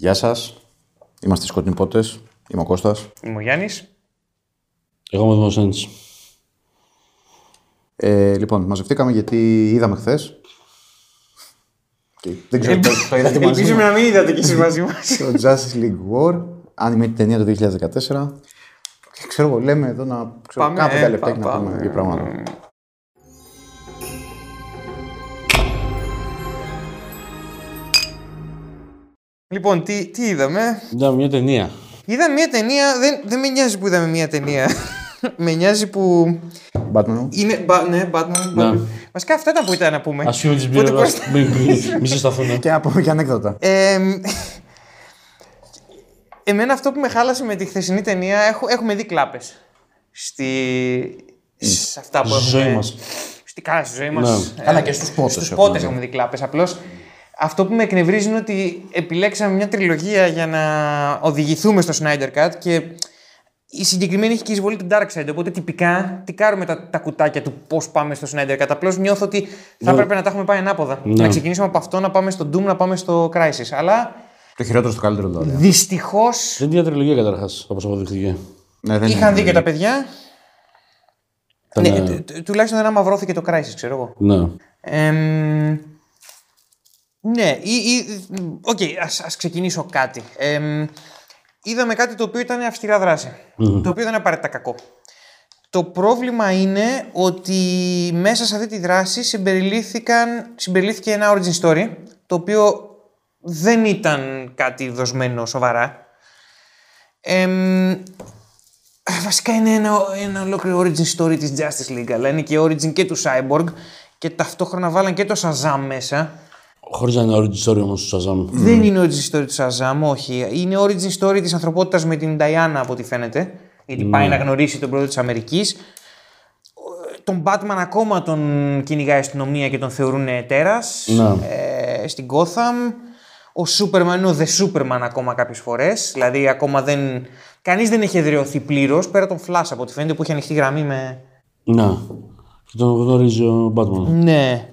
Γεια σας. Είμαστε οι Σκοτεινοί Πότες. Είμαι ο Κώστας. Είμαι ο Γιάννης. Εγώ είμαι ο Δημοσένης. Ε, λοιπόν, μαζευτήκαμε γιατί είδαμε χθες. Δεν ξέρω, το, το είδατε μαζί Ελπίζουμε μου. να μην είδατε κι εσείς μαζί μας. Το Justice League War, animated ταινία το 2014. Και ξέρω εγώ, λέμε εδώ να ξέρω, Πάμε, κάνα ε, πέντε λεπτά και πά- να πούμε πάμε. δύο πράγματα. Λοιπόν, τι, τι είδαμε; Είδαμε μια ταινία. Είδαμε μια ταινία, δεν, δεν με νοιάζει που είδαμε μια ταινία. με νοιάζει που Batman. είναι. Μπα, ναι, Batman. Ναι. Batman. Βασικά αυτά ήταν που ήταν να πούμε. Α πούμε τις Οπότε μπύρες. πώς- Μη συσταθούν. Και να πούμε και ανέκδοτα. Ε, εμένα αυτό που με χάλασε με τη χθεσινή ταινία, έχω, έχουμε δει κλάπες. Στη... Σε αυτά που Στη έχουμε... ζωή μας. Στη καλά, στη ζωή μας. Ναι. Ε, Αλλά και στους πότες Στους έχουμε πότες δει. έχουμε δει κλάπες. Απλώς αυτό που με εκνευρίζει είναι ότι επιλέξαμε μια τριλογία για να οδηγηθούμε στο Snyder Cut και η συγκεκριμένη έχει και εισβολή του Darkseid. Οπότε τυπικά τικάρουμε τα, τα κουτάκια του πώς πάμε στο Snyder Cut. Απλώς νιώθω ότι θα έπρεπε να τα έχουμε πάει ανάποδα. Ναι. Να ξεκινήσουμε από αυτό, να πάμε στο Doom, να πάμε στο Crisis. Αλλά Το χειρότερο στο καλύτερο δηλαδή. δυστυχώς Δεν είναι μια τριλογία καταρχάς, όπως αποδείχθηκε. Ναι, δεν είχαν είναι. δει και τα παιδιά. Ήταν, Ναι, ε, του- του- τουλάχιστον δεν αμαυρώθηκε το Crisis, ξέρω εγώ. Ναι. Εμ, ναι, ή, ή, οκ, ας, ας ξεκινήσω κάτι. Εμ, είδαμε κάτι το οποίο ήταν αυστηρά δράση. Το οποίο δεν είναι απαραίτητα κακό. Το πρόβλημα είναι ότι μέσα σε αυτή τη δράση συμπεριλήφθηκαν, συμπεριλήφθηκε ένα origin story, το οποίο δεν ήταν κάτι δοσμένο σοβαρά. Εμ, βασικά είναι ένα, ένα ολόκληρο origin story της Justice League, αλλά είναι και origin και του Cyborg και ταυτόχρονα βάλαν και το Shazam μέσα. Χωρίς να είναι origin story όμως του Shazam. Δεν είναι origin story του Shazam, όχι. Είναι origin story της ανθρωπότητας με την Diana από ό,τι φαίνεται. Γιατί πάει να γνωρίσει τον πρόεδρο της Αμερικής. Τον Batman ακόμα τον κυνηγάει η αστυνομία και τον θεωρούν τέρας. Ναι. Ε, στην Gotham. Ο Superman είναι ο The Superman ακόμα κάποιες φορές. Δηλαδή ακόμα δεν... Κανείς δεν έχει εδραιωθεί πλήρως πέρα τον Flash από ό,τι φαίνεται που έχει ανοιχτή γραμμή με... Ναι. Και τον γνωρίζει ο Batman. Ναι.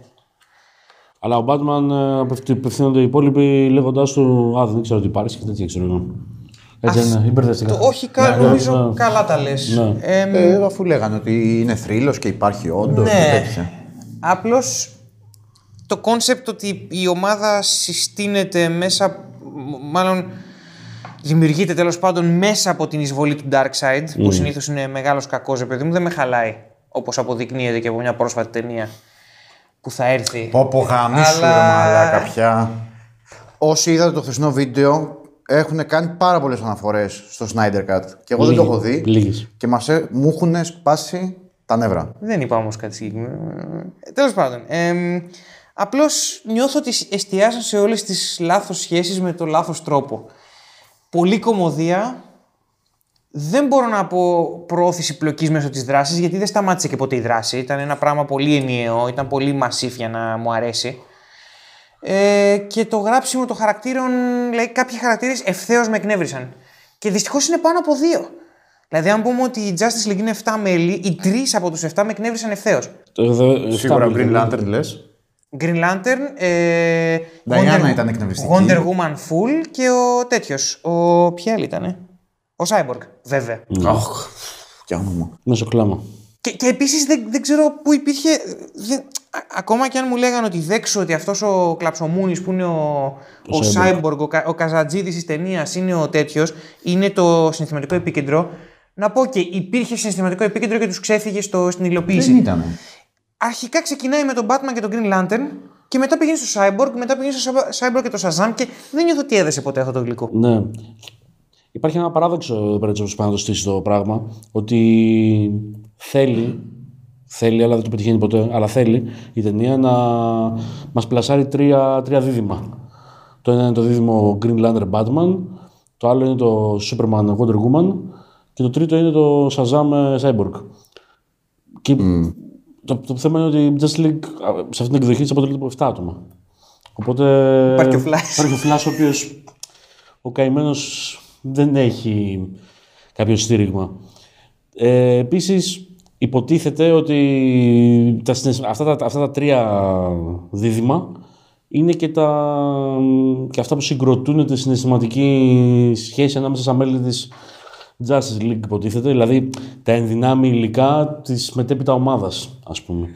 Αλλά ο Batman ε, απευθύ- απευθύνονται οι υπόλοιποι λέγοντάς του Α, δεν ξέρω τι υπάρχει και τέτοια ξέρω εγώ. Έτσι είναι, υπερδευτικά. Το, όχι, κα, Ναι, νομίζω ναι. καλά τα λες. Ναι. Εμ, Ε, αφού λέγανε ότι είναι θρύλος και υπάρχει όντως και Ναι. τέτοια. Απλώς το κόνσεπτ ότι η ομάδα συστήνεται μέσα, μ- μάλλον δημιουργείται τέλος πάντων μέσα από την εισβολή του Darkseid, που συνήθως είναι μεγάλος κακός, παιδί μου, δεν με χαλάει. Όπως αποδεικνύεται και από μια πρόσφατη ταινία που θα έρθει. Πω πω γαμίσου Αλλά- ρε μαλάκα πια. Όσοι είδατε το χθεσινό βίντεο έχουν κάνει πάρα πολλές αναφορές στο Snyder Cut. Και εγώ δεν το έχω δει. Λίγες. Και μας, ε- μου έχουν σπάσει τα νεύρα. Δεν είπα όμως κάτι συγκεκριμένο. Τέλος πάντων. Ε, Απλώς νιώθω ότι εστιάζαν σε όλες τις λάθος σχέσεις με το λάθος τρόπο. Πολύ κομμωδία. Δεν μπορώ να πω προώθηση πλοκής μέσω της δράσης, γιατί δεν σταμάτησε και ποτέ η δράση. Ήταν ένα πράγμα πολύ ενιαίο, ήταν πολύ μασίφ για να μου αρέσει. Ε, και το γράψιμο των χαρακτήρων, δηλαδή κάποιοι χαρακτήρες ευθέως με εκνεύρισαν. Και δυστυχώς είναι πάνω από δύο. Δηλαδή, αν πούμε ότι η Justice League είναι 7 μέλη, οι τρεις από τους 7 με εκνεύρισαν ευθέως. Το- δε- Σίγουρα εφτά Green μέλη. Lantern λες. Green Lantern, ε, Diana ήταν εκνευριστική. Wonder Woman Full και ο τέτοιος. Ο ποια άλλη ήτανε. Ο Cyborg, βέβαια. Αχ, και όνομα. Μέσω κλάμα. Και, και επίσης δεν, δεν ξέρω πού υπήρχε. δεν- α- ακόμα και αν μου λέγανε ότι δέξω ότι αυτός ο Κλαψομούνης που είναι ο, ο, Cyborg, ο, Κα- ο Καζατζίδης της ταινίας είναι ο τέτοιος, είναι το συναισθηματικό επίκεντρο. Να πω και υπήρχε συναισθηματικό επίκεντρο και τους ξέφυγε στο, στην υλοποίηση. Δεν ήταν. Αρχικά ξεκινάει με τον Batman και τον Green Lantern και μετά πηγαίνει στο Cyborg, μετά πηγαίνει στο Cyborg και το Shazam και δεν νιώθω ότι έδεσε ποτέ αυτό το γλυκό. Ναι. Υπάρχει ένα παράδοξο εδώ πέρα έτσι όπως πάει να το στήσει το πράγμα. Ότι θέλει, θέλει, αλλά δεν το πετυχαίνει ποτέ, αλλά θέλει η ταινία να μας πλασάρει τρία, τρία δίδυμα. Το ένα είναι το δίδυμο Green Lantern Batman, το άλλο είναι το Superman Wonder Woman και το τρίτο είναι το Shazam ε, Cyborg. Και το, το θέμα είναι ότι η Justice League α, σε αυτή την εκδοχή της αποτελείται από 7 άτομα. Οπότε. Υπάρχει ο Flash. Υπάρχει ο Flash, ο οποίος ο καημένος δεν έχει κάποιο στήριγμα. Ε, Επίσης, υποτίθεται ότι τα, συναισθ- αυτά, τα, αυτά τα τρία δίδυμα είναι και, τα, και αυτά που συγκροτούν τη συναισθηματική σχέση ανάμεσα στα μέλη της Justice League υποτίθεται, δηλαδή τα ενδυνάμει υλικά της μετέπειτα ομάδας ας πούμε.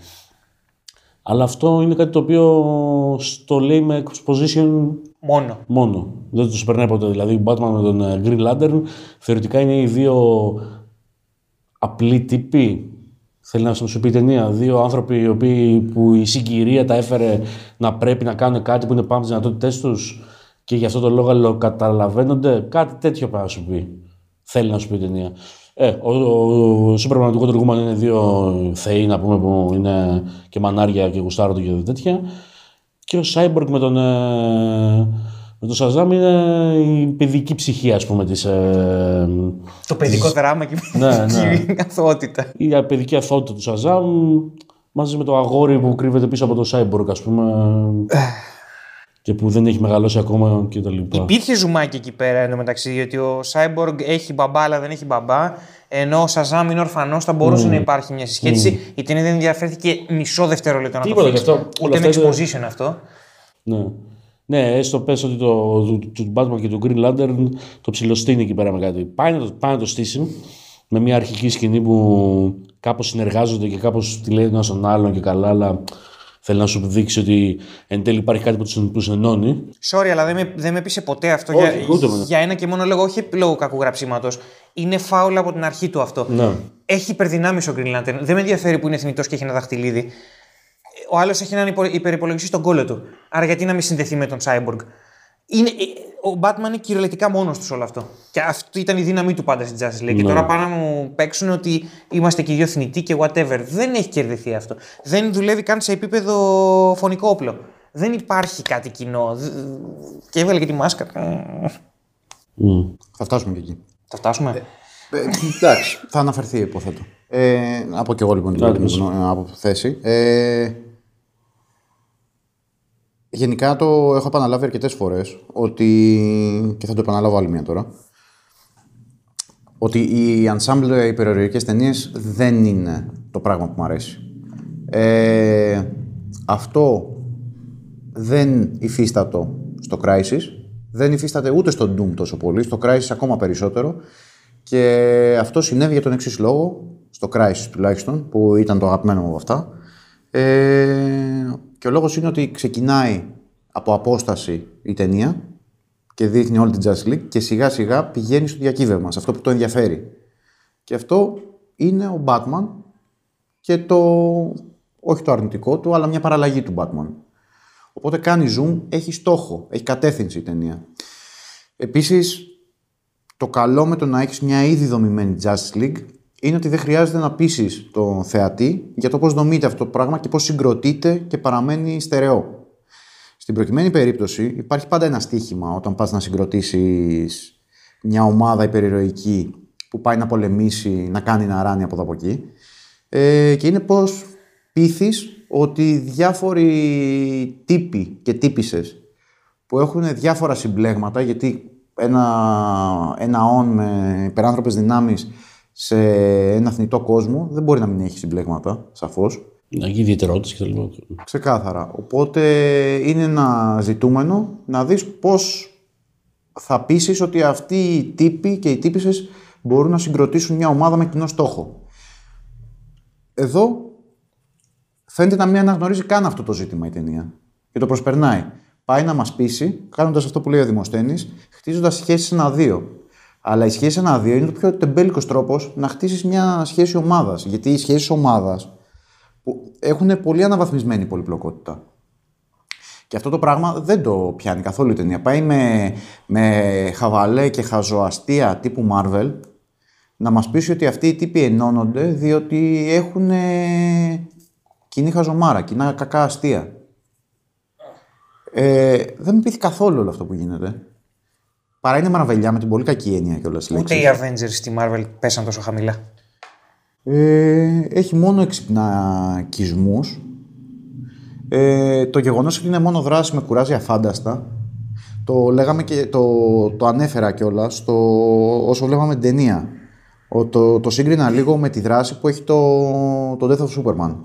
Αλλά αυτό είναι κάτι το οποίο στο λέει με exposition Μόνο. μόνο. Δεν τους περνάει ποτέ. Δηλαδή, ο Batman με τον ε, Green Lantern θεωρητικά είναι οι δύο απλοί τύποι. Θέλει να σου πει η ταινία. Δύο άνθρωποι οι οποίοι, που η συγκυρία τα έφερε να πρέπει να κάνουν κάτι που είναι πάνω στις δυνατότητές τους και γι' αυτό το λόγο καταλαβαίνονται. Κάτι τέτοιο πρέπει να σου πει. Θέλει να σου πει η ταινία. Ε, ο, ο, ο Superman του Wonder Woman είναι δύο θεοί, να πούμε, που είναι και μανάρια και γουστάρονται και τέτοια. Και ο Cyborg με τον, ε, με τον Shazam είναι η παιδική ψυχή, ας πούμε, της... Ε, Το παιδικό δράμα και η Ναι, ναι. παιδική αθωότητα. η παιδική αθότητα του Shazam μαζί με το αγόρι που κρύβεται πίσω από το Cyborg, ας πούμε, και που δεν έχει μεγαλώσει ακόμα και τα λοιπά. Υπήρχε ζουμάκι εκεί πέρα εντωμεταξύ, γιατί ο Cyborg έχει μπαμπά, αλλά δεν έχει μπαμπά. Ενώ ο Σαζάμ είναι ορφανός, θα μπορούσε να υπάρχει μια συσχέτιση. Η ταινία δεν ενδιαφέρθηκε μισό δευτερόλεπτο να το Τίποτα, φύγει. γι' αυτό Ούτε όλα με αυτά exposition αυτό. Ναι. Ναι, έστω πες ότι το, του, του Batman και του Green Lantern το ψιλοστείνει εκεί πέρα με κάτι. Πάει να το, πάει να το στήσει με μια αρχική σκηνή που κάπως συνεργάζονται και κάπως τη λέει ένας στον άλλον και καλά, αλλά θέλει να σου δείξει ότι εν τέλει υπάρχει κάτι που τους, που τους ενώνει. Sorry, αλλά δεν με, δεν με πείσε ποτέ αυτό Όχι, για, ούτε εμένα. για ένα και μόνο λόγο, όχι λόγω κακού γραψίματος. Είναι φάουλ από την αρχή του αυτό. Ναι. Έχει υπερδυνάμεις ο Green Lantern. Δεν με ενδιαφέρει που είναι θνητός και έχει ένα δαχτυλίδι. Ο άλλος έχει έναν υπο- υπερυπολογιστή στον κόλλο του. Άρα γιατί να μην συνδεθεί με τον Cyborg; Είναι, ε, ο Batman είναι κυριολεκτικά μόνος τους σε όλο αυτό. Και αυτή ήταν η δύναμή του πάντα στην Justice League. Και Ναι. τώρα πάνε να μου παίξουν ότι είμαστε και οι δύο θνητοί και whatever. Δεν έχει κερδιθεί αυτό. Δεν δουλεύει καν σε επίπεδο φωνικό όπλο. Δεν υπάρχει κάτι κοινό. Δ- Και έβγαλε και τη μάσκα. Mm. Θα φτάσουμε και εκεί. Θα φτάσουμε; Ε, εντάξει, θα αναφερθεί υποθέτω. Ε, από και εγώ λοιπόν την Άντε, πρώτη μου από θέση. Ε, γενικά το έχω επαναλάβει αρκετές φορές ότι. και θα το επαναλάβω άλλη μια τώρα. Ότι οι ensemble υπεροριακές ταινίες δεν είναι το πράγμα που μου αρέσει. Ε, αυτό δεν υφίστατο στο Crisis, δεν υφίσταται ούτε στο Doom τόσο πολύ, στο Crisis ακόμα περισσότερο και αυτό συνέβη για τον εξής λόγο, στο Crisis τουλάχιστον, που ήταν το αγαπημένο μου από αυτά. Ε, και ο λόγος είναι ότι ξεκινάει από απόσταση η ταινία και δείχνει όλη την Justice League και σιγά σιγά πηγαίνει στο διακύβευμα, σε αυτό που το ενδιαφέρει. Και αυτό είναι ο Batman και το, όχι το αρνητικό του, αλλά μια παραλλαγή του Batman. Οπότε κάνει zoom, έχει στόχο, έχει κατεύθυνση η ταινία. Επίσης, το καλό με το να έχεις μια ήδη δομημένη Justice League είναι ότι δεν χρειάζεται να πείσει τον θεατή για το πώς δομείται αυτό το πράγμα και πώς συγκροτείται και παραμένει στερεό. Στην προκειμένη περίπτωση υπάρχει πάντα ένα στίχημα όταν πας να συγκροτήσεις μια ομάδα υπερηρωική που πάει να πολεμήσει, να κάνει να ράνει από εδώ από εκεί. Ε, και είναι πώς πείθεις ότι διάφοροι τύποι και τύπησες που έχουν διάφορα συμπλέγματα, γιατί ένα, ένα όν με υπεράνθρωπες δυνάμεις σε ένα θνητό κόσμο δεν μπορεί να μην έχει συμπλέγματα, σαφώς. Να γίνει ιδιαιτερότητες και τα λοιπά. Ξεκάθαρα. Οπότε είναι ένα ζητούμενο να δεις πώς θα πείσεις ότι αυτοί οι τύποι και οι τύπησες μπορούν να συγκροτήσουν μια ομάδα με κοινό στόχο. Εδώ φαίνεται να μην αναγνωρίζει καν αυτό το ζήτημα η ταινία. Και το προσπερνάει. Πάει να μας πείσει, κάνοντας αυτό που λέει ο Δημοσθένης, χτίζοντας σχέσεις ένα-δύο. Αλλά η σχέση ένα-δύο είναι το πιο τεμπέλικος τρόπος να χτίσεις μια σχέση ομάδας. Γιατί οι σχέσεις ομάδας που έχουν πολύ αναβαθμισμένη πολυπλοκότητα. Και αυτό το πράγμα δεν το πιάνει καθόλου η ταινία. Πάει με, με χαβαλέ και χαζοαστία τύπου Marvel να μας πείσει ότι αυτοί οι τύποι ενώνονται διότι έχουν ε, κοινή χαζομάρα, κοινά κακά αστεία. Ε, δεν με πείθει καθόλου όλο αυτό που γίνεται. Παρά είναι μαραβελιά με την πολύ κακή έννοια κιόλας Ούτε λέξη. οι Avengers στη Marvel πέσαν τόσο χαμηλά. Ε, έχει μόνο εξυπνακισμούς. Ε, το γεγονός ότι είναι μόνο δράση με κουράζει αφάνταστα. Το λέγαμε και το, το ανέφερα κιόλας όσο βλέπαμε την ταινία. Ο, το, το σύγκρινα λίγο με τη δράση που έχει το, το Death of Superman.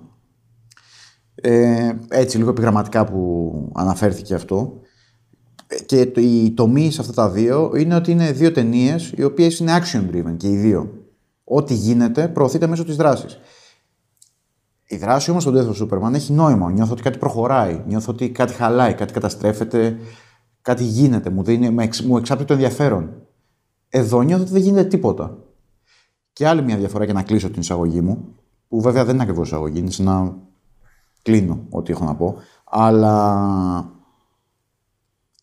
Ε, έτσι, λίγο επιγραμματικά που αναφέρθηκε αυτό. Ε, Και το, η τομή σε αυτά τα δύο είναι ότι είναι δύο ταινίες οι οποίες είναι action driven και οι δύο. Ό,τι γίνεται προωθείται μέσω της δράσης. Η δράση όμως στον Death of Superman έχει νόημα. Νιώθω ότι κάτι προχωράει. Νιώθω ότι κάτι χαλάει, κάτι καταστρέφεται, κάτι γίνεται. Μου, δίνει, με εξ- μου εξάπτει το ενδιαφέρον. Εδώ νιώθω ότι δεν γίνεται τίποτα. Και άλλη μια διαφορά για να κλείσω την εισαγωγή μου, που βέβαια δεν είναι ακριβώς εισαγωγή, είναι σαν να κλείνω ό,τι έχω να πω. Αλλά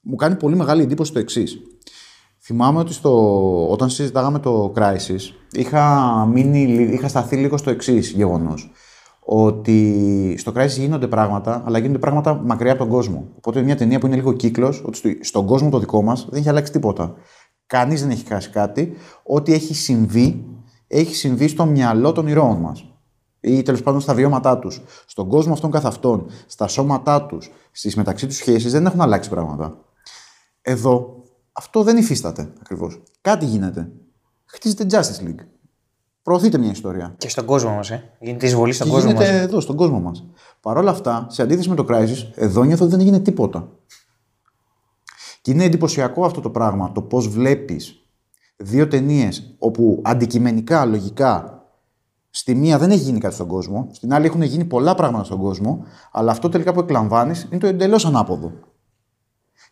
μου κάνει πολύ μεγάλη εντύπωση το εξής. Θυμάμαι ότι στο, όταν συζητάγαμε το Crisis, είχα, μείνει, λι- είχα σταθεί λίγο στο εξής γεγονός. Ότι στο Crisis γίνονται πράγματα, αλλά γίνονται πράγματα μακριά από τον κόσμο. Οπότε είναι μια ταινία που είναι λίγο κύκλος, ότι στο- στον κόσμο το δικό μας δεν έχει αλλάξει τίποτα. Κανείς δεν έχει χάσει κάτι. Ό,τι έχει συμβεί, έχει συμβεί στο μυαλό των ηρώων μας. Ή τέλος πάντων στα βιώματά τους. Στον κόσμο αυτών καθ' αυτών, στα σώματά τους, στις μεταξύ τους σχέσεις δεν έχουν αλλάξει πράγματα. Εδώ αυτό δεν υφίσταται ακριβώς. Κάτι γίνεται. Χτίζεται Justice League. Προωθείται μια ιστορία. Και στον κόσμο μας, ε. Γίνεται εισβολή στον Και κόσμο γίνεται μας. εδώ, στον κόσμο μας. Παρ' όλα αυτά, σε αντίθεση με το Crisis, εδώ νιώθω ότι δεν έγινε τίποτα. Και είναι εντυπωσιακό αυτό το πράγμα, το πώς βλέπεις δύο ταινίες όπου αντικειμενικά, λογικά, στη μία δεν έχει γίνει κάτι στον κόσμο, στην άλλη έχουν γίνει πολλά πράγματα στον κόσμο, αλλά αυτό τελικά που εκλαμβάνεις είναι το εντελώς ανάποδο.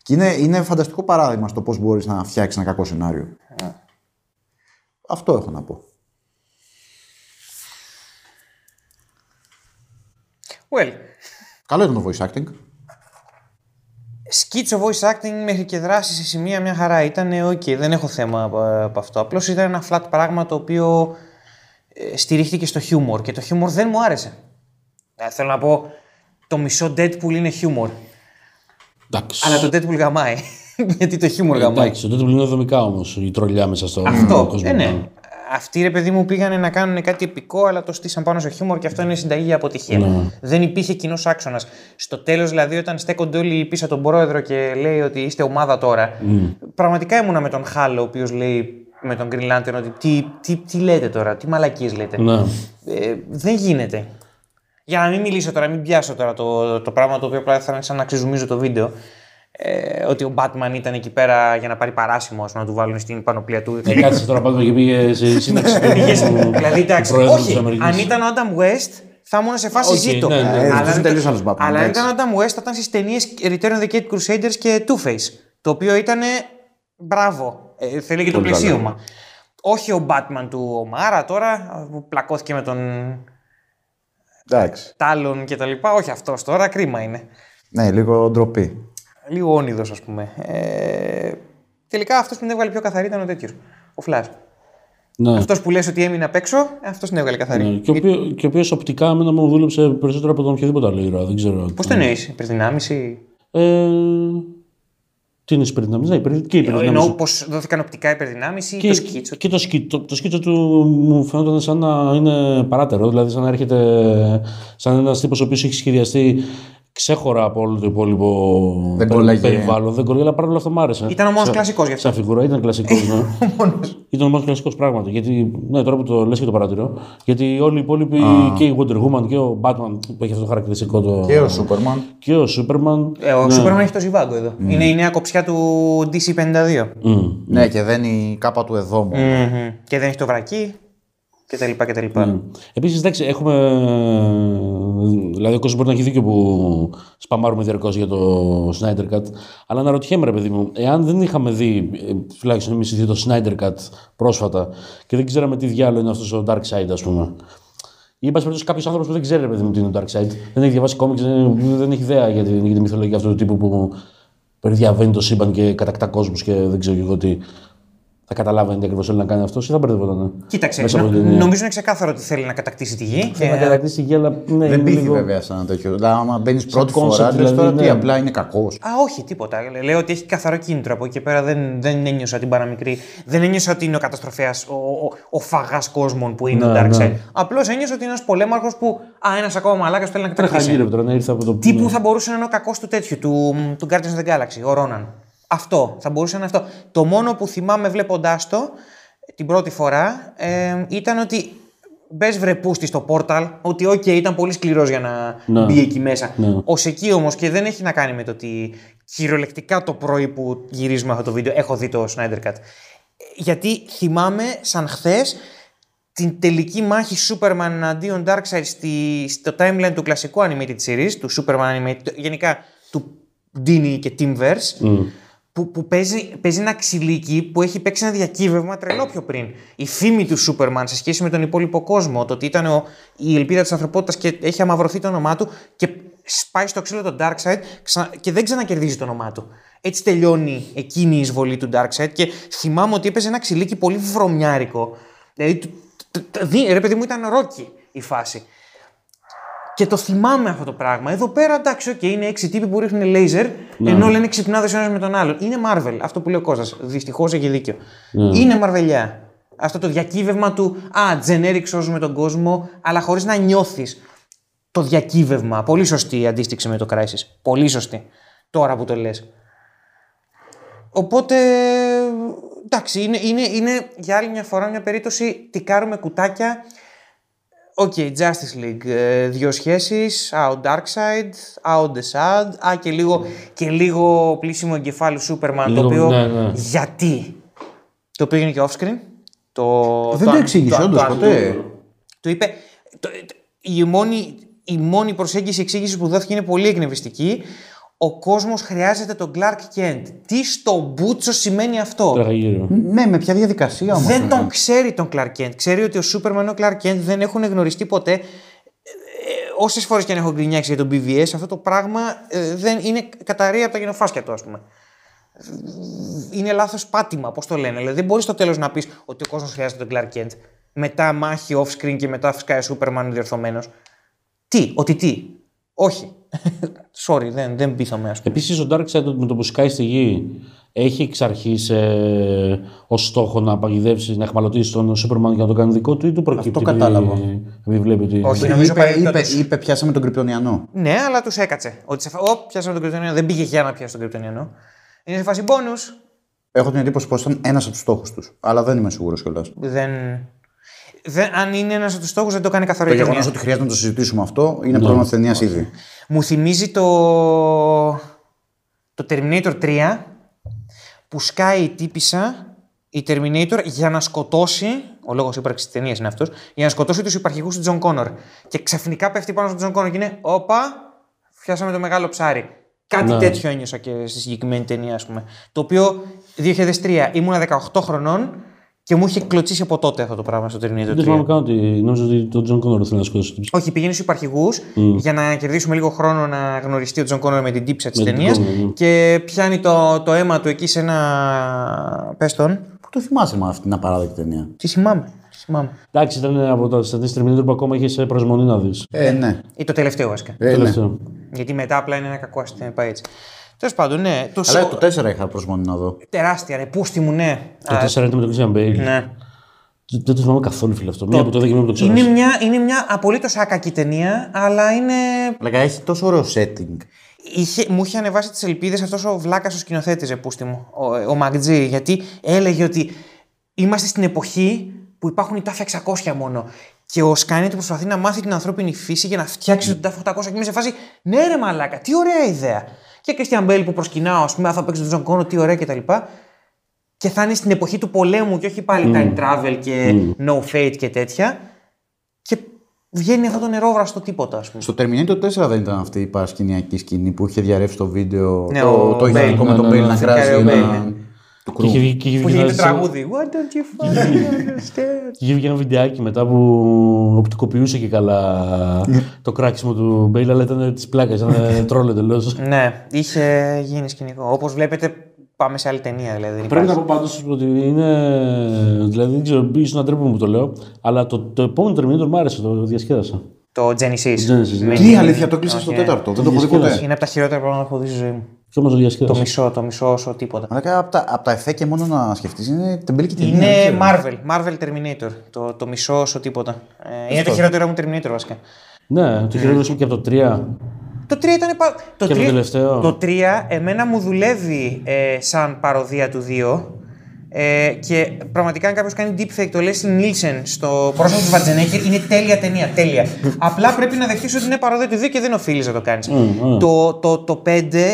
Και είναι, είναι φανταστικό παράδειγμα στο πώς μπορείς να φτιάξεις ένα κακό σενάριο. Αυτό έχω να πω. Well, Καλό ήταν το voice acting. σκίτσο voice acting μέχρι και δράση σε σημεία μια χαρά. Ήταν ok, δεν έχω θέμα από, από αυτό. Απλώς ήταν ένα flat πράγμα το οποίο ε, στηρίχθηκε στο χιούμορ και το χιούμορ δεν μου άρεσε. Ε, θέλω να πω, το μισό Deadpool είναι χιούμορ. Εντάξει. Αλλά το Deadpool γαμάει. Γιατί το χιούμορ γαμάει. Εντάξει, το Deadpool είναι δομικά όμως η τρολιά μέσα στο Αυτό. κόσμο. Ε, ναι. Αυτοί ρε παιδί μου πήγανε να κάνουν κάτι επικό, αλλά το στήσαν πάνω στο χιούμορ και αυτό είναι συνταγή για αποτυχία. Ναι. Δεν υπήρχε κοινός άξονας. Στο τέλος, δηλαδή, όταν στέκονται όλοι πίσω από τον πρόεδρο και λέει ότι είστε ομάδα τώρα, πραγματικά ήμουνα με τον Χάλο, ο οποίος λέει με τον Green Lantern ότι τι, τι, τι λέτε τώρα, τι μαλακίες λέτε. Ναι. Ε, δεν γίνεται. Για να μην μιλήσω τώρα, μην πιάσω τώρα το, το πράγμα το οποίο απλά θα είναι σαν να ξεζουμίζω το βίντεο. Ε, ότι ο Batman ήταν εκεί πέρα για να πάρει παράσημο, ας πούμε, να του βάλουν στην πανοπλία του. Ε, κάτσε τώρα πάμε και πήγε σε σύνταξη του- δηλαδή, εντάξει, του Προέδρου της όχι. Αμερικής. Αν ήταν ο Adam West, θα ήμουν σε φάση Οκ, ζήτω. ναι, ναι. Ε, Αλλά αυτός αν είναι τελείως ήταν- άλλος Batman, Αλλά αν εντάξει. ήταν ο Adam West, θα ήταν στις ταινίες Return of the Cape Crusaders και Two-Face. Το οποίο ήταν μπράβο. Ε, θέλει και το Πολύ καλό. πλαισίωμα. Όχι ο Batman του O'Mara τώρα, που πλακώθηκε με τον Εντάξει. Talon και τα λοιπά. Όχι αυτός τώρα, κρίμα είναι. Ναι, λίγο ντροπή. Λίγο όνειδος, ας πούμε. Ε, τελικά αυτός που την έβγαλε πιο καθαρή ήταν ο τέτοιος. Ο Flash. Ναι. Αυτός που λες ότι έμεινε απ' έξω, αυτός την έβγαλε καθαρή. Ναι. Και ο οποίο- Και ο οποίος οπτικά εμένα μου δούλεψε περισσότερο από τον οποιοδήποτε άλλο ήρωα. Δεν ξέρω. Πώς το εννοείς, υπερδυνάμιση. Ε, τι είναι η υπερδυνάμιση; Ναι, υπερ- και η Εννοώ υπερδυνάμιση. πώ δόθηκαν οπτικά υπερδυνάμιση ή Και, το σκίτσο. και το, σκίτσο, το σκίτσο του μου φαίνονταν σαν να είναι παράτερο. Δηλαδή, σαν να έρχεται σαν ένας τύπος ο οποίος έχει σχεδιαστεί ξέχωρα από όλο το υπόλοιπο Δεν περι- κόλλαγε. περιβάλλον. Δεν κολλάει, αλλά παρόλο αυτό μου άρεσε. Ήταν ο μόνος Σαν- κλασικός γι' αυτό. Σαν φιγούρα ήταν κλασικός. Ναι. ήταν ο μόνος κλασικός πράγματι. Γιατί, ναι, τώρα που το λες και το παρατηρώ. Γιατί όλοι οι υπόλοιποι και η Wonder Woman και ο Batman που έχει αυτό το χαρακτηριστικό. Το... Και ο Σούπερμαν. και ο Superman. Ε, ο Σούπερμαν έχει το ζιβάγκο εδώ. Είναι η νέα κοψιά του DC52. Μμ. Ναι, και δεν η κάπα του εδώ μου. Μμμ. Και δεν έχει το βρακί και τα λοιπά και τα λοιπά. Επίσης, εντάξει, έχουμε. Δηλαδή, ο κόσμος μπορεί να έχει δίκιο που σπαμάρουμε διαρκώς για το Snyder Cut. Αλλά αναρωτιέμαι, ρε παιδί μου, εάν δεν είχαμε δει, ε, τουλάχιστον εμείς οι δύο, το Snyder Cut πρόσφατα και δεν ξέραμε τι διάλογο είναι αυτός ο Dark Side, ας πούμε. Ή, εν πάση περιπτώσει, κάποιος άνθρωπος που δεν ξέρει, ρε παιδί μου, τι είναι το Dark Side, δεν έχει διαβάσει κόμιξ, δεν, δεν έχει ιδέα για τη, για τη μυθολογία αυτού του τύπου που περιδιαβαίνει το σύμπαν και κατακτά κόσμους και δεν ξέρω και εγώ τι. Θα καταλάβαινε τι ακριβώς θέλει να κάνει αυτός ή θα μπερδευόταν. Κοίταξε, Μέσα από νο- την ταινία. νομίζω είναι ξεκάθαρο ότι θέλει να κατακτήσει τη γη. Θέλει να Και... κατακτήσει τη γη, αλλά ναι, Δεν είναι πήγε λίγο- βέβαια σαν ένα τέτοιο. Δηλαδή, άμα μπαίνεις πρώτη concept, φορά, λες δηλαδή, τώρα τι, ναι. απλά είναι κακός. Α, όχι, τίποτα. Λέω ότι έχει καθαρό κίνητρο από εκεί και πέρα. Δεν, δεν ένιωσα την παραμικρή. Δεν ένιωσα ότι είναι ο καταστροφέας, ο, ο, ο φαγάς κόσμων που είναι Ναι, ο Darkseid. ναι. Απλώς ένιωσα ότι είναι ένας πολέμαρχος που. Α, ένας ακόμα μαλάκας θέλει να Τρέχα κατακτήσει. γύρω τώρα, να ήρθε από το. Τι που θα μπορούσε να είναι ο κακός του τέτοιου, του, του Guardians of the Galaxy, ο Ρόναν. Αυτό, θα μπορούσε να είναι αυτό. Το μόνο που θυμάμαι βλέποντάς το την πρώτη φορά ε, ήταν ότι μπες βρε πούστη στο πόρταλ, ότι οκ, ήταν πολύ σκληρός για να Ναι. μπει εκεί μέσα. Ναι. Ω εκεί όμως και δεν έχει να κάνει με το ότι κυριολεκτικά το πρωί που γυρίζουμε αυτό το βίντεο έχω δει το Snyder Cut. Γιατί θυμάμαι σαν χθες την τελική μάχη Superman εναντίον Darkseid στη, στο timeline του κλασικού animated series, του Superman animated, γενικά του Dini και Timmverse, που, που παίζει, παίζει ένα ξυλίκι που έχει παίξει ένα διακύβευμα τρελό πιο πριν. Η φήμη του Superman σε σχέση με τον υπόλοιπο κόσμο, το ότι ήταν ο, η ελπίδα της ανθρωπότητας και έχει αμαυρωθεί το όνομά του και σπάει στο ξύλο τον Darkseid ξα- και δεν ξανακερδίζει το όνομά του. Έτσι τελειώνει εκείνη η εισβολή του Darkseid και θυμάμαι ότι έπαιζε ένα ξυλίκι πολύ βρωμιάρικο. Δηλαδή, του- του- του- δι- ρε παιδί μου, ήταν ρόκι η φάση. Και το θυμάμαι αυτό το πράγμα. Εδώ πέρα εντάξει, οκ, είναι έξι τύποι που ρίχνουν λέιζερ, ενώ λένε ξυπνάδες ο ένας με τον άλλον. Είναι Marvel, αυτό που λέει ο Κώστας. Δυστυχώς έχει δίκιο. Είναι Μαρβελιά. Αυτό το διακύβευμα του Α, generic σώζουμε τον κόσμο, αλλά χωρίς να νιώθεις το διακύβευμα. Πολύ σωστή η αντίστοιξη με το Crisis. Πολύ σωστή. Τώρα που το λες. Οπότε, εντάξει, είναι, είναι, είναι για άλλη μια φορά μια περίπτωση τικάρουμε κουτάκια. Οκ, Justice League, ε, δύο σχέσεις, out Darkseid, out Desaad, α, και λίγο, και λίγο πλήσιμο εγκεφάλου Superman, Λίγο, το οποίο, ναι, ναι. γιατί, το οποίο είναι και off-screen. Το, Δεν το εξήγησε όντως ποτέ. του είπε. Το, το- η, μόνη, η μόνη προσέγγιση εξήγηση που δόθηκε είναι πολύ εκνευριστική. Ο κόσμος χρειάζεται τον Clark Kent. Τι στο μπούτσο σημαίνει αυτό; Τρέχα γύρω. Ναι, με ποια διαδικασία όμως. Δεν τον ξέρει τον Clark Kent. Ξέρει ότι ο Σούπερμαν και ο Clark Kent δεν έχουν γνωριστεί ποτέ. Όσες φορές και αν έχω γκρινιάξει για τον BVS, αυτό το πράγμα ε, δεν είναι καταρρία από τα γενοφάσκια του, ας πούμε. Είναι λάθος πάτημα, πώς το λένε. Δηλαδή δεν μπορείς στο τέλος να πεις ότι ο κόσμος χρειάζεται τον Clark Kent. Μετά μάχη off screen και μετά σκάει ο Σούπερμαν διορθωμένος. Τι, ότι τι. Όχι. Sorry, δεν, δεν πείθομαι, ας πούμε. Επίσης, ο Darkseid με το που σκάει στη γη έχει εξ αρχής ε, ως στόχο να παγιδεύσεις, να εχμαλωτήσεις τον Superman για να το κάνει δικό του ή του προκύπτει. Αυτό κατάλαβα. Επειδή, επειδή βλέπει ότι. Όχι. νομίζω Είπε, παρεμπιπτόντως. είπε, είπε, πιάσαμε τον Κρυπτονιανό. Ναι, αλλά τους έκατσε. Ότι σε φα... Ω, πιάσαμε τον Κρυπτονιανό. Δεν πήγε για να πιάσει τον Κρυπτονιανό. Είναι σε φάση bonus. Έχω την εντύπωση πως ήταν ένας από τους στόχους τους. Αλλά δεν είμαι σίγουρος κιόλας. Δεν... δεν... Αν είναι ένας από τους στόχους, δεν το κάνει καθόλου Το η γεγονός ταινία. ότι χρειάζεται να το συζητήσουμε αυτό είναι πρόβλημα της ταινίας ήδη. Μου θυμίζει το. το Terminator 3 που σκάει η τύπησα η Terminator για να σκοτώσει. Ο λόγος ύπαρξης της ταινίας είναι αυτός. Για να σκοτώσει τους υπαρχηγούς του John Connor. Και ξαφνικά πέφτει πάνω στον John Connor και είναι. Όπα, πιάσαμε το μεγάλο ψάρι. Κάτι Ναι. τέτοιο ένιωσα και στη συγκεκριμένη ταινία, ας πούμε. Το οποίο 2003 ήμουνα 18 χρονών και μου είχε κλωτσήσει από τότε αυτό το πράγμα στο Terminator 3. Δεν θυμάμαι καν ότι νόμιζα ότι τον John Connor θέλει να σκοτώσει. Όχι, πηγαίνει στους υπαρχηγούς για να κερδίσουμε λίγο χρόνο να γνωριστεί ο John Connor με την τύψα της Με την ταινίας. Connor, ναι. Και πιάνει το, το αίμα του εκεί σε ένα. Πες τον. Πού το θυμάσαι με αυτή την απαράδεκτη ταινία; Τι θυμάμαι. Τι θυμάμαι. Εντάξει, ήταν από τα στατιστικά Terminator που ακόμα είχες προσμονή να δεις. Ε, ναι. Ή το τελευταίο βασικά. Ε, ναι. Τελευταίο. Γιατί μετά απλά είναι ένα κακό αστείο. Πάει έτσι. Τέλος πάντων, ναι. Το Αλλά σο- το 4 είχα προσμονή να δω. Τεράστια, ρε. Πούστη μου, ναι. Το Α, 4 ήταν με τον Christian Bale. ναι. Δεν το θυμάμαι καθόλου, φίλε αυτό. Μία που το είδα και μία που το ξέρω. Είναι μια, είναι μια απολύτως άκακη ταινία, αλλά είναι. Αλλά έχει τόσο ωραίο setting. Είχε, μου είχε ανεβάσει τις ελπίδες αυτός ο βλάκας ο σκηνοθέτης, ρε πούστη μου, ο, ο Μακτζή, γιατί έλεγε ότι είμαστε στην εποχή που υπάρχουν οι T-600 μόνο. Και ο Skynet προσπαθεί να μάθει την ανθρώπινη φύση για να φτιάξει τον T-800 και είμαι σε φάση, ναι, ρε μαλάκα, τι ωραία ιδέα. Και Christian Bale που προσκυνάω, ας πούμε, «Α, θα παίξει τον John Connor, τι ωραία κτλ. Και θα είναι στην εποχή του πολέμου και όχι πάλι time travel και no fate και τέτοια. Και βγαίνει αυτό το νερόβραστο τίποτα, ας πούμε. Στο Terminator 4 δεν ήταν αυτή η παρασκηνιακή σκηνή που είχε διαρρεύσει το βίντεο. Ναι, το, ο το ηχητικό Bale. με τον Ναι, ναι, Μπέιλ να ναι. κράζει Ο ένα. Bale, του Και κρού. είχε βγει- και είχε Που βγει γίνεται ένα- τραγούδι. What don't you fucking understand; Και είχε βγει ένα βιντεάκι μετά που οπτικοποιούσε και καλά το κράξιμο του Μπέιλ, αλλά ήταν της πλάκας, ήταν τρόλ εντελώς. ναι, είχε γίνει σκηνικό. Όπως βλέπετε, πάμε σε άλλη ταινία δηλαδή. δεν Πρέπει να υπάρχει. πω πάντως ότι είναι. Δηλαδή δεν ξέρω, ίσως να τρέπω που το λέω, αλλά το, το επόμενο Terminator μου άρεσε, το διασκέδασα. Το Genesis. Genesis, ναι. Με Τι την- αλήθεια, το κλείσα Όχι, στο ε. τέταρτο. Δεν το έχω δει Διασκέδαση. ποτέ. Είναι από τα χειρότερα πράγματα που έχω δει στη ζωή μου. Και όμω το Το διασκέδασα. μισό, το μισό όσο τίποτα. Αλλά από τα, απ' τα εφέ και μόνο να σκεφτείς είναι τεμπελική ταινία. δεν Είναι ξέρω. Marvel, Marvel Terminator. Το, το μισό όσο τίποτα. Ε, είναι το χειρότερο μου Terminator βασικά. Ναι, το χειρότερο και από το 3. Το 3 ήταν. πα- Το Και το 3, τελευταίο. Το 3 εμένα μου δουλεύει ε, σαν παροδία του 2. Ε, και πραγματικά, αν κάποιος κάνει deepfake το Leslie Nielsen στο πρόσωπο του Βατζενέκερ, είναι τέλεια ταινία. Τέλεια. Απλά πρέπει να δεχτείς ότι είναι παροδία του 2 και δεν οφείλεις να το κάνεις. Το, το, το 5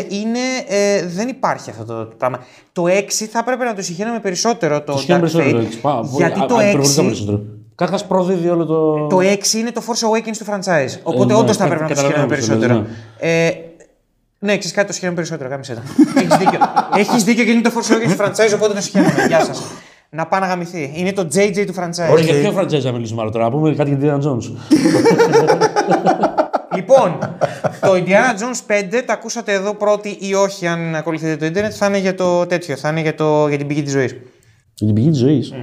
είναι. Ε, δεν υπάρχει αυτό το πράγμα. Το 6 θα έπρεπε να το συγχαίρουμε περισσότερο το, Το σχέδιο Dark περισσότερο. Fate, έτσι. Πά- Γιατί α- το α- υπερβολικά 6 περισσότερο. Καταρχά προδίδει όλο το. το 6 είναι το Force Awakens του franchise. Οπότε ναι, όντως θα κα- πρέπει να το καταλαβαίνω σχεδόν πώς το λες, περισσότερο. Ε, ναι, ξέρεις κάτι, το σχεδόν περισσότερο. Κάμισε το. Έχεις δίκιο. Έχεις δίκιο και είναι το Force Awakens του franchise, οπότε το σχεδόν. Γεια σας. Να πάει να γαμηθεί. Είναι το JJ του franchise. Όχι, για ποιο franchise να μιλήσουμε άλλο τώρα, να πούμε κάτι για την Indiana Jones. Λοιπόν, το Indiana Jones 5, τα ακούσατε εδώ πρώτοι ή όχι, αν ακολουθείτε το Ιντερνετ, θα είναι για το τέτοιο, θα είναι για, το, για την πηγή της ζωής. Για την πηγή της ζωής.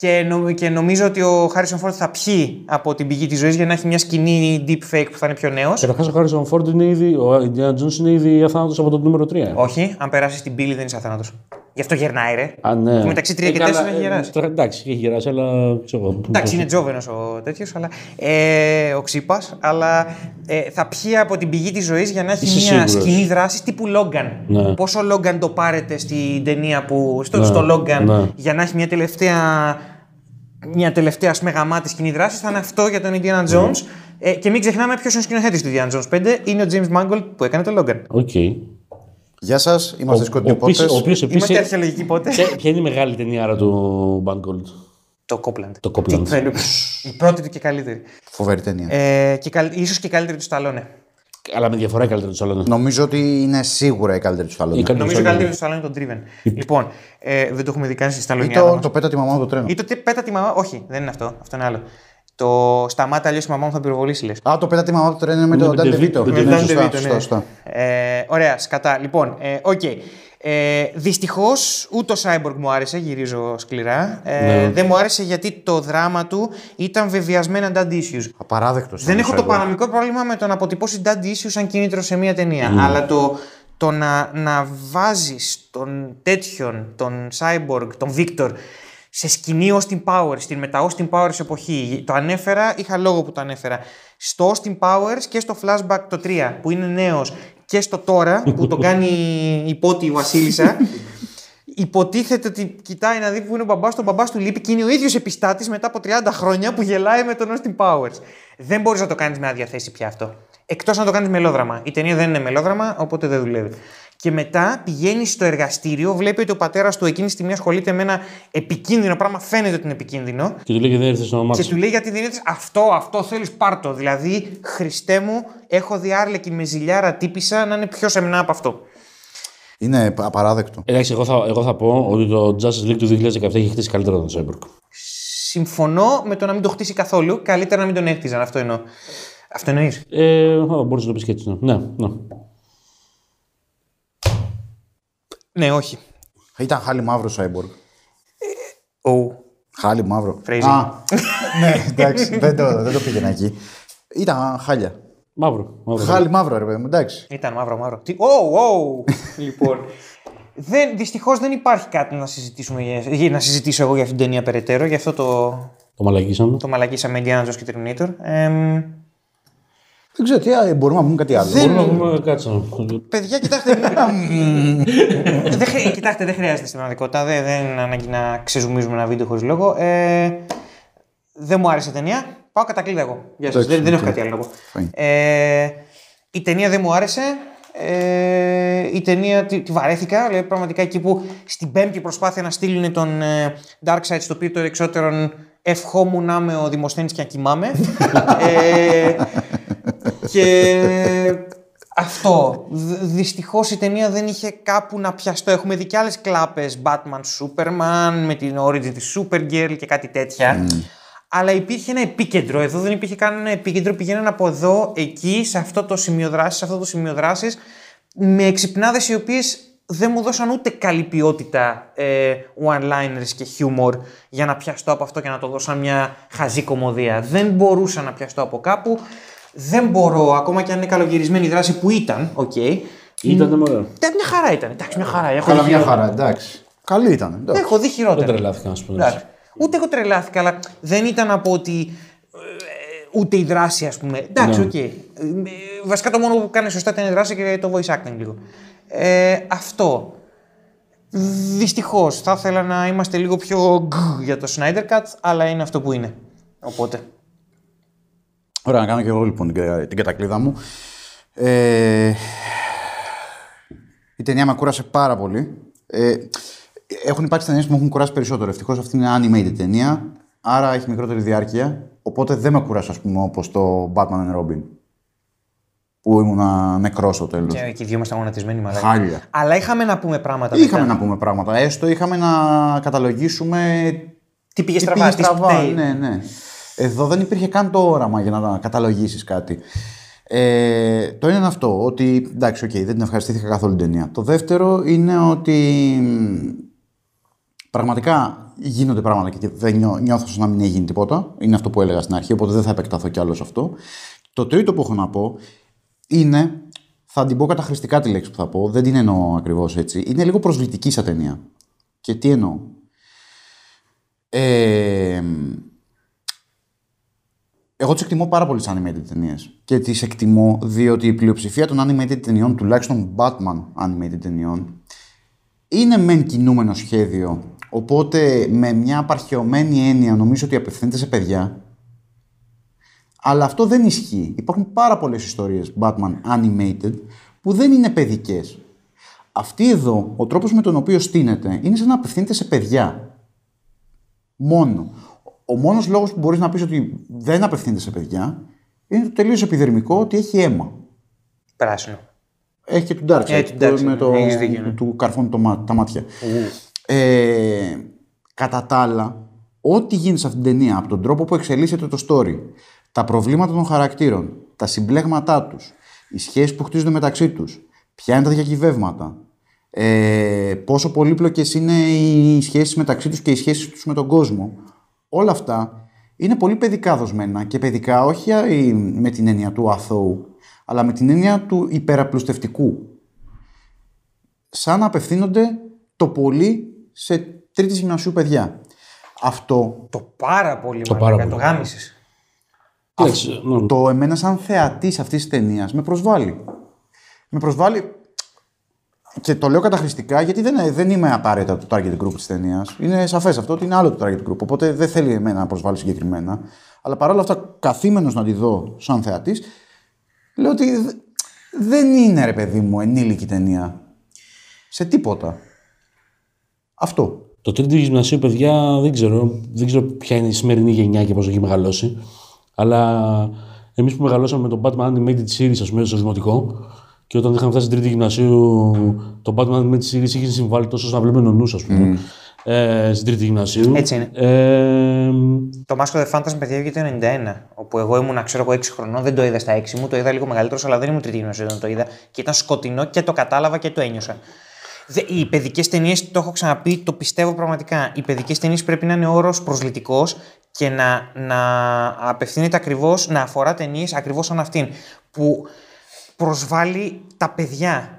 Και, νο- και νομίζω ότι ο Harrison Ford θα πιει από την πηγή της ζωής για να έχει μια σκηνή deepfake που θα είναι πιο νέος. Καταρχά ο Χάρισον Φόρντ είναι ήδη. Ο Indiana Jones είναι ήδη αθάνατος από το νούμερο 3. Όχι, αν περάσεις την πύλη δεν είσαι αθάνατος. Γι' αυτό γερνάει, ρε. Α, ναι. Και μεταξύ τρία και καλά, τέσσερα έχει ε, γεράσει. τώρα, εντάξει, έχει γεράσει, αλλά ξέρω εγώ. Εντάξει, είναι τζόβενος ο τέτοιος, αλλά. Ε, ο ξύπας, αλλά ε, θα πιει από την πηγή της ζωής για να έχει Είσαι μια σίγουρος. σκηνή δράση τύπου Logan. Ναι. Πόσο Logan το πάρετε στην ταινία που. στο, Ναι, στο Logan ναι. για να έχει μια τελευταία. Μια τελευταία ας πούμε, γαμάτη σκηνή δράση θα είναι αυτό για τον Indiana Ναι. Jones. Ε, και μην ξεχνάμε ποιος είναι ο σκηνοθέτης του Indiana Jones 5. Είναι ο James Mangold που έκανε το Logan. Οκ. Γεια σας, είμαστε Ο σκοτεινοπότε. οποίο επίση. Είμαστε αρχαιολογικοί πότες. Ποια είναι η μεγάλη ταινία άρα του Bangold. το Copland. Το Copland. Τι- Η πρώτη του και καλύτερη. Φοβερή ταινία. Ε, και καλ... ίσως και καλύτερη του Σταλόνε. Αλλά με διαφορά η καλύτερη του άλλων. Νομίζω ότι είναι σίγουρα η καλύτερη του Η Σταλόνε. καλύτερη Νομίζω του καλύτερη του Σταλόνε είναι τον Driven. λοιπόν, ε, δεν το έχουμε δει καν στη Ή Σταλόνια. το, το πέτα τη μαμά μου το τρένο. Ή το τι πέτα τη μαμά. Όχι, δεν είναι αυτό. Αυτό είναι άλλο. Το σταμάτα αλλιώ η μαμά μου θα πυροβολήσει, λες. Α, το πέτα τη μαμά μου το τρένο είναι με Με τον τον Ντάντε De Βίτο. Vito. Με Με Ναι, τον σωστά, Dante Vito, σωστά, ναι. σωστά. Ε, ωραία, σκατά. Λοιπόν, ε, οκ. Ε, Δυστυχώς ούτε ο Cyborg μου άρεσε, γυρίζω σκληρά. Ε, Ναι. Δεν μου άρεσε γιατί το δράμα του ήταν βεβιασμένα dad issues. Απαράδεκτος. Δεν έχω το παραμικρό πρόβλημα με το να αποτυπώσει dad issues σαν κίνητρο σε μια ταινία. Αλλά το, το να, να βάζεις τον τέτοιον, τον Cyborg, τον Victor, σε σκηνή Austin Powers, στην μετά Austin Powers εποχή. Το ανέφερα, είχα λόγο που το ανέφερα. Στο Austin Powers και στο Flashback το 3, που είναι νέος, και στο τώρα, που το κάνει υπότι η Βασίλισσα, υποτίθεται ότι κοιτάει να δει που είναι ο μπαμπάς του, ο μπαμπάς του λείπει και είναι ο ίδιος επιστάτης μετά από 30 χρόνια που γελάει με τον Austin Powers. Δεν μπορείς να το κάνεις με άδεια θέση πια αυτό. Εκτός να το κάνεις μελόδραμα. Η ταινία δεν είναι μελόδραμα, οπότε δεν δουλεύει. Και μετά πηγαίνει στο εργαστήριο, βλέπει ότι ο πατέρας του εκείνη τη στιγμή ασχολείται με ένα επικίνδυνο πράγμα, φαίνεται ότι είναι επικίνδυνο. Και του λέει και δεν ήρθε στο όνομά Και του. του λέει γιατί δεν ήρθες; Αυτό, αυτό θέλεις πάρτο. Δηλαδή, Χριστέ μου, έχω δει άρλεκη με ζηλιάρα τύπησα να είναι πιο σεμνά από αυτό. Είναι απαράδεκτο. Εντάξει, εγώ θα, εγώ θα πω ότι το Justice League του 2017 έχει χτίσει καλύτερα τον Cyborg. Συμφωνώ με το να μην το χτίσει καθόλου. Καλύτερα να μην τον έκτιζαν. Αυτό εννοώ. Αυτό εννοείς; Ε, μπορείς να το πεις και έτσι. Ναι, ναι. Ναι. Ναι, όχι. Ήταν χάλι μαύρο Cyborg. Ο. Χάλι μαύρο. Crazy. Α, ναι, εντάξει, δεν το, δεν το πήγαινα εκεί. Ήταν χάλια. Μαύρο. μαύρο. Χάλι μαύρο, ρε παιδί μου, εντάξει. Ήταν μαύρο, μαύρο. Τι. Ω, ω! λοιπόν. Δεν, δυστυχώς δεν υπάρχει κάτι να συζητήσουμε για, για- να συζητήσω εγώ για αυτήν την ταινία περαιτέρω. Γι' αυτό το, Το μαλακίσαμε. το μαλακίσαμε Indiana Jones και Terminator. Εμ, Δεν ξέρω τι, α, μπορούμε να πούμε κάτι άλλο. Μπορούμε να πούμε κάτσε. Παιδιά, κοιτάξτε. δεν, χρει- κοιτάξτε, δεν χρειάζεται στην πραγματικότητα. Δεν, δεν είναι ανάγκη να ξεζουμίζουμε ένα βίντεο χωρίς λόγο. Ε, δεν μου άρεσε η ταινία. Πάω κατακλείδα εγώ. Γεια σας. Εντάξει, Δεν, δεν έχω οκ. κάτι άλλο να πω. Fine. Ε, η ταινία δεν μου άρεσε. Ε, η ταινία τη, τη βαρέθηκα. Δηλαδή, πραγματικά εκεί που στην πέμπτη προσπάθεια να στείλουν τον ε, Darkseid στο οποίο το εξώτερον ευχόμουν να είμαι ο Δημοσθένης και να κοιμάμαι. ε, και αυτό. Δυστυχώς η ταινία δεν είχε κάπου να πιαστώ. Έχουμε δει και άλλες κλάπες. Batman, Superman, με την origin της Supergirl και κάτι τέτοια. Αλλά υπήρχε ένα επίκεντρο. Εδώ δεν υπήρχε καν ένα επίκεντρο. Πηγαίναν από εδώ, εκεί, σε αυτό το σημείο δράσης, σε αυτό το σημείο δράσης, με εξυπνάδες οι οποίες δεν μου δώσαν ούτε καλή ποιότητα ε, one-liners και humor για να πιαστώ από αυτό και να το δώσω σαν μια χαζή κωμωδία. Δεν μπορούσα να πιαστώ από κάπου. Δεν μπορώ, ακόμα και αν είναι καλογυρισμένη η δράση που ήταν, οκ. Ήταν μωρέ. Εντάξει, μια χαρά ήταν. Εντάξει, μια χαρά. Έχω Καλά, δει μια χειρότερα. χαρά, εντάξει. Καλή ήταν. εντάξει. Έχω δει χειρότερα. Δεν τρελάθηκα να σου πω. Εντάξει. Ούτε εγώ τρελάθηκα, αλλά δεν ήταν από ότι. ε, ούτε η δράση, ας πούμε. Εντάξει, Ναι. οκ. Ε, Βασικά το μόνο που κάνει σωστά ήταν η δράση και το voice acting λίγο. Ε, αυτό. Δυστυχώς. Θα ήθελα να είμαστε λίγο πιο γκ για το Snyder Cut, αλλά είναι αυτό που είναι. Οπότε. Ωραία, να κάνω και εγώ λοιπόν την, την κατακλείδα μου. Ε, η ταινία με κούρασε πάρα πολύ. Ε, έχουν υπάρξει ταινίες που με έχουν κουράσει περισσότερο. Ευτυχώς αυτή είναι animated ταινία, άρα έχει μικρότερη διάρκεια. Οπότε δεν με κουράσει, ας πούμε, όπως το Batman and Robin. Που ήμουνα νεκρός στο τέλος. Και εκεί δύο ήμασταν γονατισμένοι μαλάκα. Χάλια. Αλλά είχαμε να πούμε πράγματα. Είχαμε μετά. να πούμε πράγματα. Έστω είχαμε να καταλογίσουμε Τι πήγε τι στραβά, πήγε τι στραβά. φταίει. Ναι, ναι. Εδώ δεν υπήρχε καν το όραμα για να καταλογίσεις κάτι. Ε, το ένα είναι αυτό, ότι εντάξει, οκ, δεν την ευχαριστήθηκα καθόλου την ταινία. Το δεύτερο είναι ότι μ, πραγματικά γίνονται πράγματα και δεν νιώ, νιώθω σαν να μην έγινε τίποτα. Είναι αυτό που έλεγα στην αρχή, οπότε δεν θα επεκταθώ κι άλλο σε αυτό. Το τρίτο που έχω να πω είναι, θα την πω καταχρηστικά τη λέξη που θα πω, δεν την εννοώ ακριβώς έτσι. Είναι λίγο προσβλητική σαν ταινία. Και τι εννοώ. Ε, εγώ τις εκτιμώ πάρα πολύ σαν animated ταινίες. Και τις εκτιμώ διότι η πλειοψηφία των animated ταινιών, τουλάχιστον Batman animated ταινιών, είναι μεν κινούμενο σχέδιο. Οπότε με μια απαρχαιωμένη έννοια νομίζω ότι απευθύνεται σε παιδιά. Αλλά αυτό δεν ισχύει. Υπάρχουν πάρα πολλές ιστορίες Batman animated που δεν είναι παιδικές. Αυτή εδώ, ο τρόπος με τον οποίο στείνεται, είναι σαν να απευθύνεται σε παιδιά. Μόνο. Ο μόνος λόγος που μπορείς να πεις ότι δεν απευθύνεται σε παιδιά είναι το τελείως επιδερμικό ότι έχει αίμα. Πράσινο. Έχει και του Darkseid Ε, του που- Darkseid, με το, έχεις δίκιο, ναι. του καρφώνει το, μά- τα μάτια. Ε, κατά τα άλλα, ό,τι γίνεται σε αυτήν την ταινία, από τον τρόπο που εξελίσσεται το story, τα προβλήματα των χαρακτήρων, τα συμπλέγματά τους, οι σχέσεις που χτίζονται μεταξύ τους, ποια είναι τα διακυβεύματα, ε, πόσο πολύπλοκες είναι οι σχέσεις μεταξύ τους και οι σχέσεις τους με τον κόσμο, όλα αυτά είναι πολύ παιδικά δοσμένα και παιδικά όχι α, η- με την έννοια του αθώου, αλλά με την έννοια του υπεραπλουστευτικού σαν να απευθύνονται το πολύ σε τρίτη γυμνασίου παιδιά. Αυτό Το πάρα πολύ Το μαλάκα, πάρα το πολύ. γάμισες. Κοίταξε, ναι. το εμένα σαν θεατής αυτής της ταινίας με προσβάλλει. Με προσβάλλει και το λέω καταχρηστικά γιατί δεν, δεν είμαι απαραίτητα το target group της ταινίας. Είναι σαφές αυτό ότι είναι άλλο το target group. Οπότε δεν θέλει εμένα να προσβάλλει συγκεκριμένα. Αλλά παρόλα αυτά, καθήμενος να τη δω σαν θεατής, λέω ότι δε- δεν είναι ρε παιδί μου ενήλικη ταινία. Σε τίποτα. Αυτό. Το τρίτη γυμνασίου, παιδιά, δεν ξέρω, δεν ξέρω ποια είναι η σημερινή γενιά και πώς έχει μεγαλώσει. Αλλά εμείς που μεγαλώσαμε με τον Batman Animated Series, ας πούμε, στο δημοτικό, και όταν είχαμε φτάσει στην τρίτη γυμνασίου, το Batman Animated Series είχε συμβάλει τόσο ώστε να βλέπουμε νονούς, ας πούμε. Ε, στην τρίτη γυμνασίου. Έτσι είναι. Ε, Το Mask of the Phantasm, παιδιά, βγήκε το 91. Όπου εγώ ήμουν, ξέρω εγώ, 6 χρονών, δεν το είδα στα 6 μου, το είδα λίγο μεγαλύτερος, αλλά δεν ήμουν τρίτη γυμνασίου όταν το είδα. Και ήταν σκοτεινό και το κατάλαβα και το ένιωσα. Δε- Οι παιδικές ταινίες, το έχω ξαναπεί, το πιστεύω πραγματικά. Οι παιδικές ταινίες πρέπει να είναι όρος προσλητικό και να, να απευθύνεται ακριβώς, να αφορά ταινίες ακριβώς σαν αυτήν. Που προσβάλλει τα παιδιά.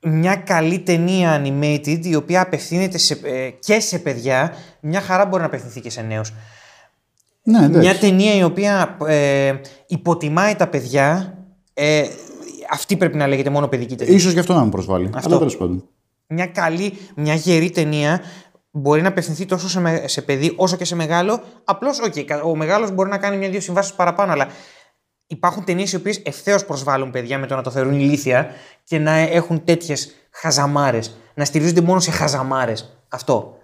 Μια καλή ταινία animated η οποία απευθύνεται σε, ε, και σε παιδιά, μια χαρά μπορεί να απευθυνθεί και σε νέους. Ναι, εντάξει. Μια ταινία η οποία ε, υποτιμάει τα παιδιά, ε, αυτή πρέπει να λέγεται μόνο παιδική ταινία. Ίσως γι' αυτό να με προσβάλλει. Αυτό. Αλλά τέλος πάντων. Μια καλή, μια γερή ταινία μπορεί να απευθυνθεί τόσο σε, με- σε παιδί όσο και σε μεγάλο. Απλώς, οκ, ο μεγάλος μπορεί να κάνει μια-δύο συμβάσεις παραπάνω, αλλά υπάρχουν ταινίες οι οποίες ευθέως προσβάλλουν παιδιά με το να το θεωρούν ηλίθια και να έχουν τέτοιες χαζαμάρες. Να στηρίζονται μόνο σε χαζαμάρες. Αυτό.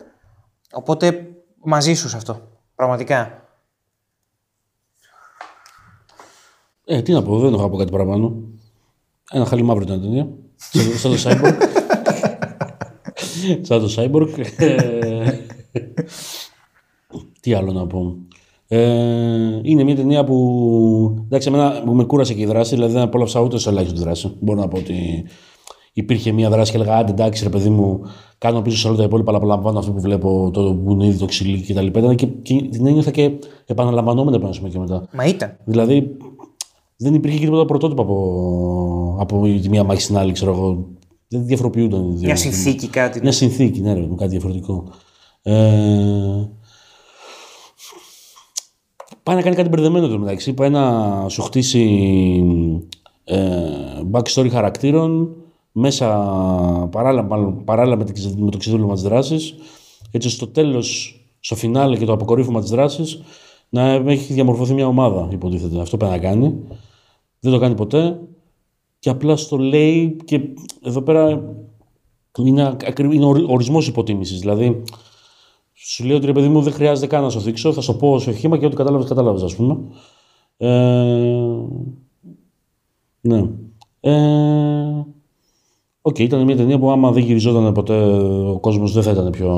Οπότε μαζί σου σε αυτό. Πραγματικά. ε, τι να πω, δεν έχω να πω κάτι παραπάνω. Ένα χαλί μαύρο ήταν η ταινία. Σαν- Σαν το Cyborg. Σαν το Cyborg. Ε, Τι άλλο να πω. Ε, είναι μια ταινία που. Εντάξει, εμένα μου με κούρασε και η δράση, δηλαδή δεν απόλαυσα ούτε σε ελάχιστη δράση. Μπορώ να πω ότι υπήρχε μια δράση και έλεγα Άντε εντάξει, ρε παιδί μου, κάνω πίσω σε όλα τα υπόλοιπα, αλλά απολαμβάνω αυτό που βλέπω, το που είναι ήδη το ξυλί κτλ. Ήταν και, και την ένιωθα και επαναλαμβανόμενα πάνω σημείο και μετά. Μα ήταν. Δηλαδή δεν υπήρχε και τίποτα πρωτότυπο από, από τη μία μάχη στην άλλη, ξέρω εγώ. Δεν διαφοροποιούνταν οι δύο. Μια συνθήκη, κάτι. Μια συνθήκη, ναι, ρε, με κάτι διαφορετικό. Ε, πάει να κάνει κάτι μπερδεμένο το μεταξύ. Πάει να σου χτίσει ε, backstory χαρακτήρων μέσα παράλληλα, μάλλον, παράλληλα με, την- με το ξεδούλωμα της δράσης, έτσι στο τέλος, στο φινάλε και το αποκορύφωμα της δράσης, να έχει διαμορφωθεί μια ομάδα, υποτίθεται. Αυτό πρέπει να κάνει. Δεν το κάνει ποτέ και απλά στο λέει και εδώ πέρα είναι, ακρι- είναι ορι- ορισμός υποτίμησης. Δηλαδή, σου λέει ότι ρε παιδί μου δεν χρειάζεται καν να σου δείξω, θα σου πω σε χήμα και ό,τι κατάλαβες, κατάλαβες ας πούμε. Ε, ναι. Ε, οκ, ήταν μια ταινία που άμα δεν γυριζόταν ποτέ ο κόσμος δεν θα ήταν πιο...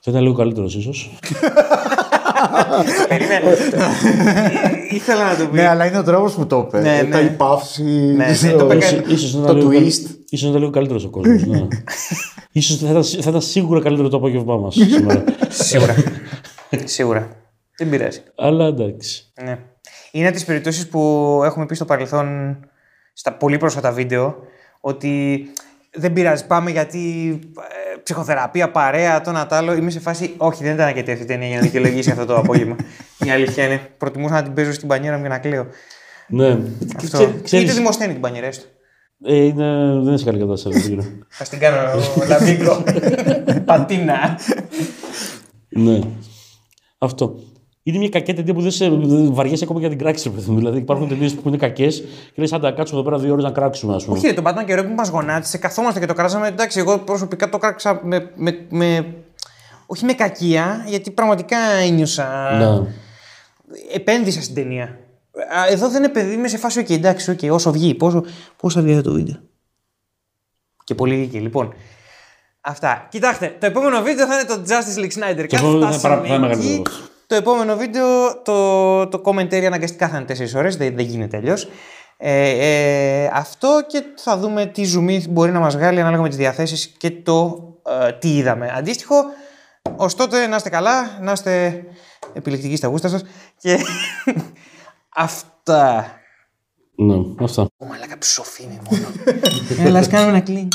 Θα ήταν λίγο καλύτερος ίσως. Περιμένω. Ήθελα να το πει. Ναι, αλλά είναι ο τρόπος που το είπε. Ναι, Ε, ναι. Τα η παύση. ναι, το- το είπε Ίσως- ίσως να το ήταν λίγο, twist. ίσως να ήταν λίγο καλύτερος ο κόσμος, ναι. ίσως θα ήταν, θα ήταν σίγουρα καλύτερο το απόγευμά μας σήμερα. Σίγουρα. Σίγουρα. Δεν πειράζει. Αλλά εντάξει. Ναι. Είναι από τις περιπτώσεις που έχουμε πει στο παρελθόν στα πολύ πρόσφατα βίντεο ότι δεν πειράζει, πάμε γιατί ε, ψυχοθεραπεία, παρέα, το ένα τ' άλλο. Είμαι σε φάση, όχι, δεν ήταν αρκετή αυτή η ταινία για να δικαιολογήσει αυτό το απόγευμα. Η αλήθεια είναι. Προτιμούσα να την παίζω στην πανιέρα μου και να κλαίω. Ναι. Αυτό. Ξέ- Ή ξέρεις, το δημοσθένει την πανιέρα έστω. ε, είναι, δεν είναι σε καλή κατάσταση. δεν ξέρω. Θα την κάνω λαμπίκο. Πατίνα. ναι. Αυτό. Είναι μια κακή ταινία που δεν σε δεν βαριέσαι ακόμα για την κράξη, ρε παιδί μου. Δηλαδή υπάρχουν ταινίες που είναι κακές και λες, αν τα κάτσουμε εδώ πέρα δύο ώρες να κράξουμε, ας πούμε. Όχι, ρε, τον Batman και Robin που μας γονάτισε, καθόμαστε και το κράξαμε. Εντάξει, εγώ προσωπικά το κράξα με, με, με- όχι με κακία, γιατί πραγματικά ένιωσα. Ναι. Επένδυσα στην ταινία. Α, Εδώ δεν επενδύει, είμαι σε φάση, οκ, εντάξει, οκ, όσο βγει, πόσο, πόσο θα βγει αυτό το βίντεο. Και πολύ δίκη, λοιπόν. Αυτά. Κοιτάξτε, το επόμενο βίντεο θα είναι το Justice League Snyder. Και αυτό Κάθε είναι πάρα- στάση πάρα εκεί. Μεγαλύτερο. Το επόμενο βίντεο, το, το commentary αναγκαστικά θα είναι 4 ώρες, δεν, δεν γίνεται αλλιώς. Ε, ε, αυτό και θα δούμε τι ζουμί μπορεί να μας βγάλει ανάλογα με τις διαθέσεις και το ε, τι είδαμε. Αντίστοιχο, ως τότε να είστε καλά, να είστε επιλεκτικοί στα γούστα σας και αυτά. ναι, αυτά. Ω, μαλάκα ψοφίνη μόνο. Έλα, ας κάνουμε ένα κλίν.